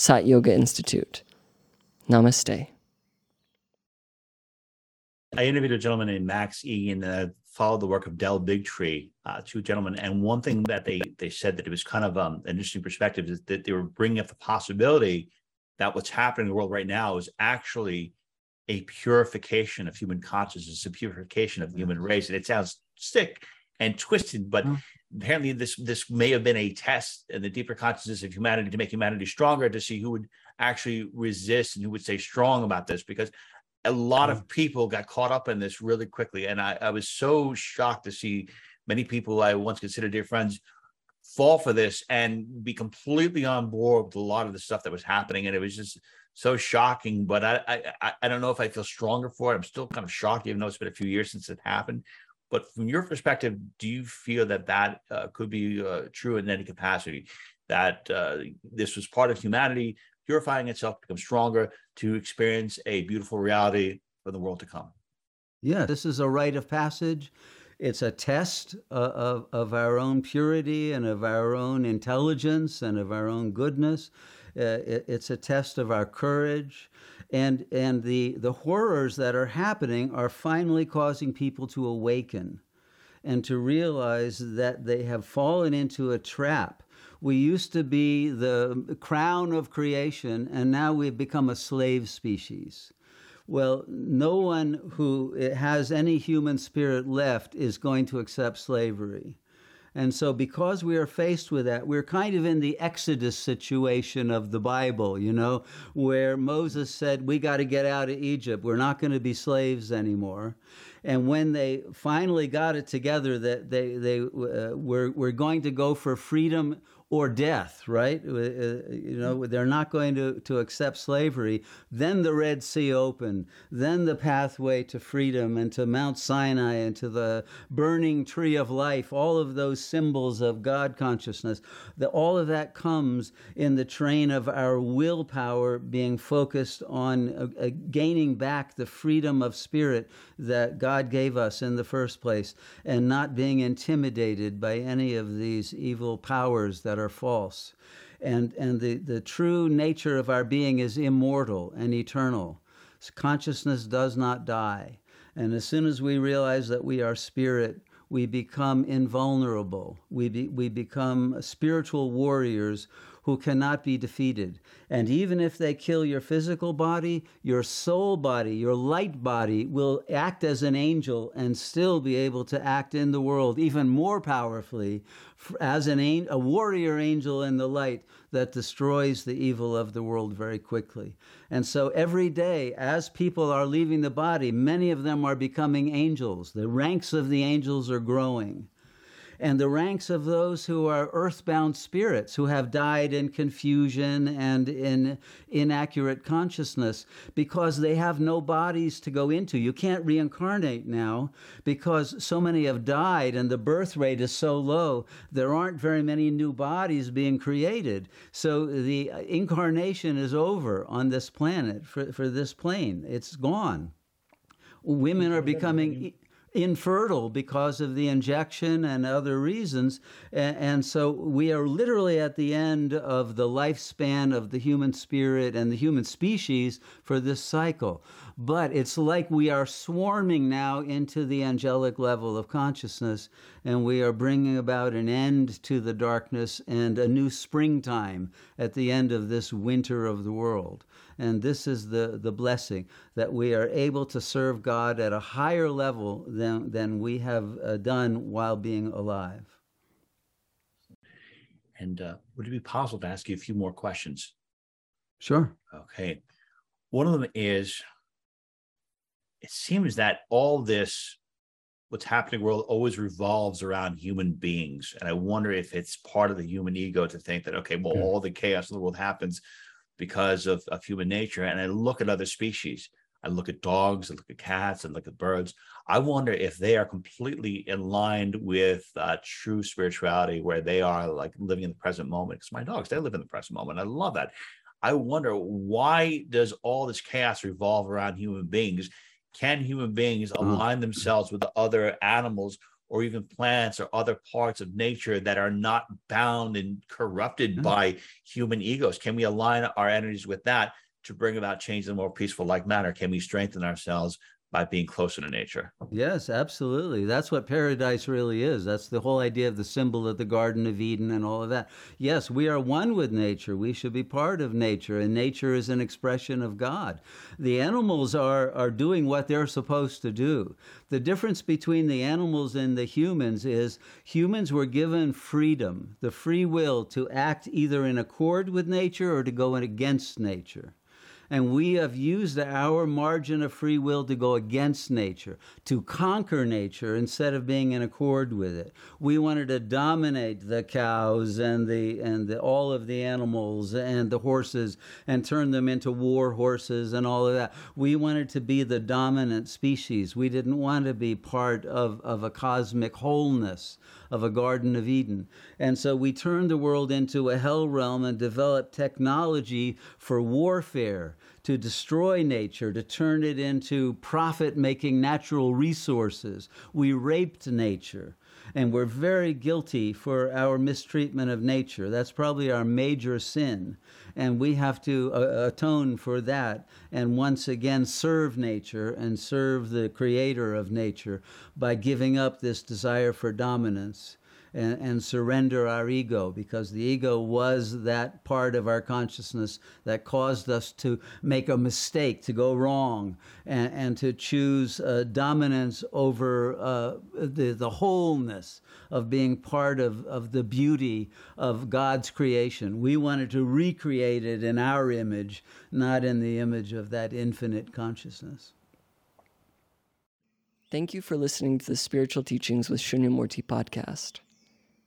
Sat Yoga Institute. Namaste. I interviewed a gentleman named Max Igan that followed the work of Del Bigtree, uh, two gentlemen. And one thing that they they said that it was kind of um, an interesting perspective is that they were bringing up the possibility that what's happening in the world right now is actually a purification of human consciousness, a purification of the human race. And it sounds sick and twisted, but mm. apparently this this may have been a test in the deeper consciousness of humanity to make humanity stronger to see who would actually resist and who would stay strong about this because a lot of mm. people got caught up in this really quickly. And I, I was so shocked to see many people i once considered dear friends fall for this and be completely on board with a lot of the stuff that was happening. And it was just so shocking but i i i don't know if i feel stronger for it. I'm still kind of shocked even though it's been a few years since it happened but from your perspective do you feel that that uh, could be uh, true in any capacity that uh, this was part of humanity purifying itself, become stronger to experience a beautiful reality for the world to come. Yeah, this is a rite of passage. It's a test uh, of, of our own purity and of our own intelligence and of our own goodness. Uh, it, it's a test of our courage. And, and the, the horrors that are happening are finally causing people to awaken and to realize that they have fallen into a trap we used to be the crown of creation, and now we've become a slave species. Well, no one who has any human spirit left is going to accept slavery. And so, because we are faced with that, we're kind of in the Exodus situation of the Bible, you know, where Moses said, We got to get out of Egypt. We're not going to be slaves anymore. And when they finally got it together that they, they uh, were, were going to go for freedom or death, right? Uh, you know, they're not going to, to accept slavery. Then the Red Sea opened. Then the pathway to freedom and to Mount Sinai and to the burning tree of life, all of those symbols of God consciousness, that all of that comes in the train of our willpower being focused on uh, uh, gaining back the freedom of spirit that God gave us in the first place and not being intimidated by any of these evil powers that are false. And, and the, the true nature of our being is immortal and eternal. Consciousness does not die. And as soon as we realize that we are spirit, we become invulnerable. We, be, we become spiritual warriors who cannot be defeated. And even if they kill your physical body, your soul body, your light body will act as an angel and still be able to act in the world even more powerfully as an a warrior angel in the light that destroys the evil of the world very quickly. And so every day, as people are leaving the body, many of them are becoming angels. The ranks of the angels are growing and the ranks of those who are earthbound spirits who have died in confusion and in inaccurate consciousness because they have no bodies to go into. You can't reincarnate now because so many have died and the birth rate is so low. There aren't very many new bodies being created. So the incarnation is over on this planet for, for this plane. It's gone. Women are becoming infertile because of the injection and other reasons. And, so we are literally at the end of the lifespan of the human spirit and the human species for this cycle. But it's like we are swarming now into the angelic level of consciousness, and we are bringing about an end to the darkness and a new springtime at the end of this winter of the world. And this is the, the blessing that we are able to serve God at a higher level than, than we have uh, done while being alive. And uh, would it be possible to ask you a few more questions? Sure. Okay. One of them is it seems that all this what's happening world always revolves around human beings and i wonder if it's part of the human ego to think that okay well all the chaos in the world happens because of, of human nature. And I look at other species. I look at dogs, I look at cats, I look at birds. I wonder if they are completely in line with uh, true spirituality, where they are like living in the present moment. Because my dogs, they live in the present moment. I love that. I wonder why does all this chaos revolve around human beings? Can human beings mm. align themselves with the other animals or even plants or other parts of nature that are not bound and corrupted mm-hmm. by human egos? Can we align our energies with that to bring about change in a more peaceful like manner? Can we strengthen ourselves by being closer to nature. Yes, absolutely. That's what paradise really is. That's the whole idea of the symbol of the Garden of Eden and all of that. Yes, we are one with nature. We should be part of nature, and nature is an expression of God. The animals are, are doing what they're supposed to do. The difference between the animals and the humans is humans were given freedom, the free will to act either in accord with nature or to go against nature and we have used our margin of free will to go against nature, to conquer nature instead of being in accord with it. We wanted to dominate the cows and the and the, all of the animals and the horses and turn them into war horses and all of that. We wanted to be the dominant species. We didn't want to be part of, of a cosmic wholeness of a Garden of Eden. And so we turned the world into a hell realm and developed technology for warfare to destroy nature, to turn it into profit making natural resources. We raped nature. And we're very guilty for our mistreatment of nature. That's probably our major sin. And we have to uh, atone for that and once again serve nature and serve the creator of nature by giving up this desire for dominance and, and surrender our ego because the ego was that part of our consciousness that caused us to make a mistake, to go wrong, and, and to choose uh, dominance over uh, the, the wholeness of being part of, of the beauty of God's creation. We wanted to recreate it in our image, not in the image of that infinite consciousness. Thank you for listening to the Spiritual Teachings with Shunyamurti podcast.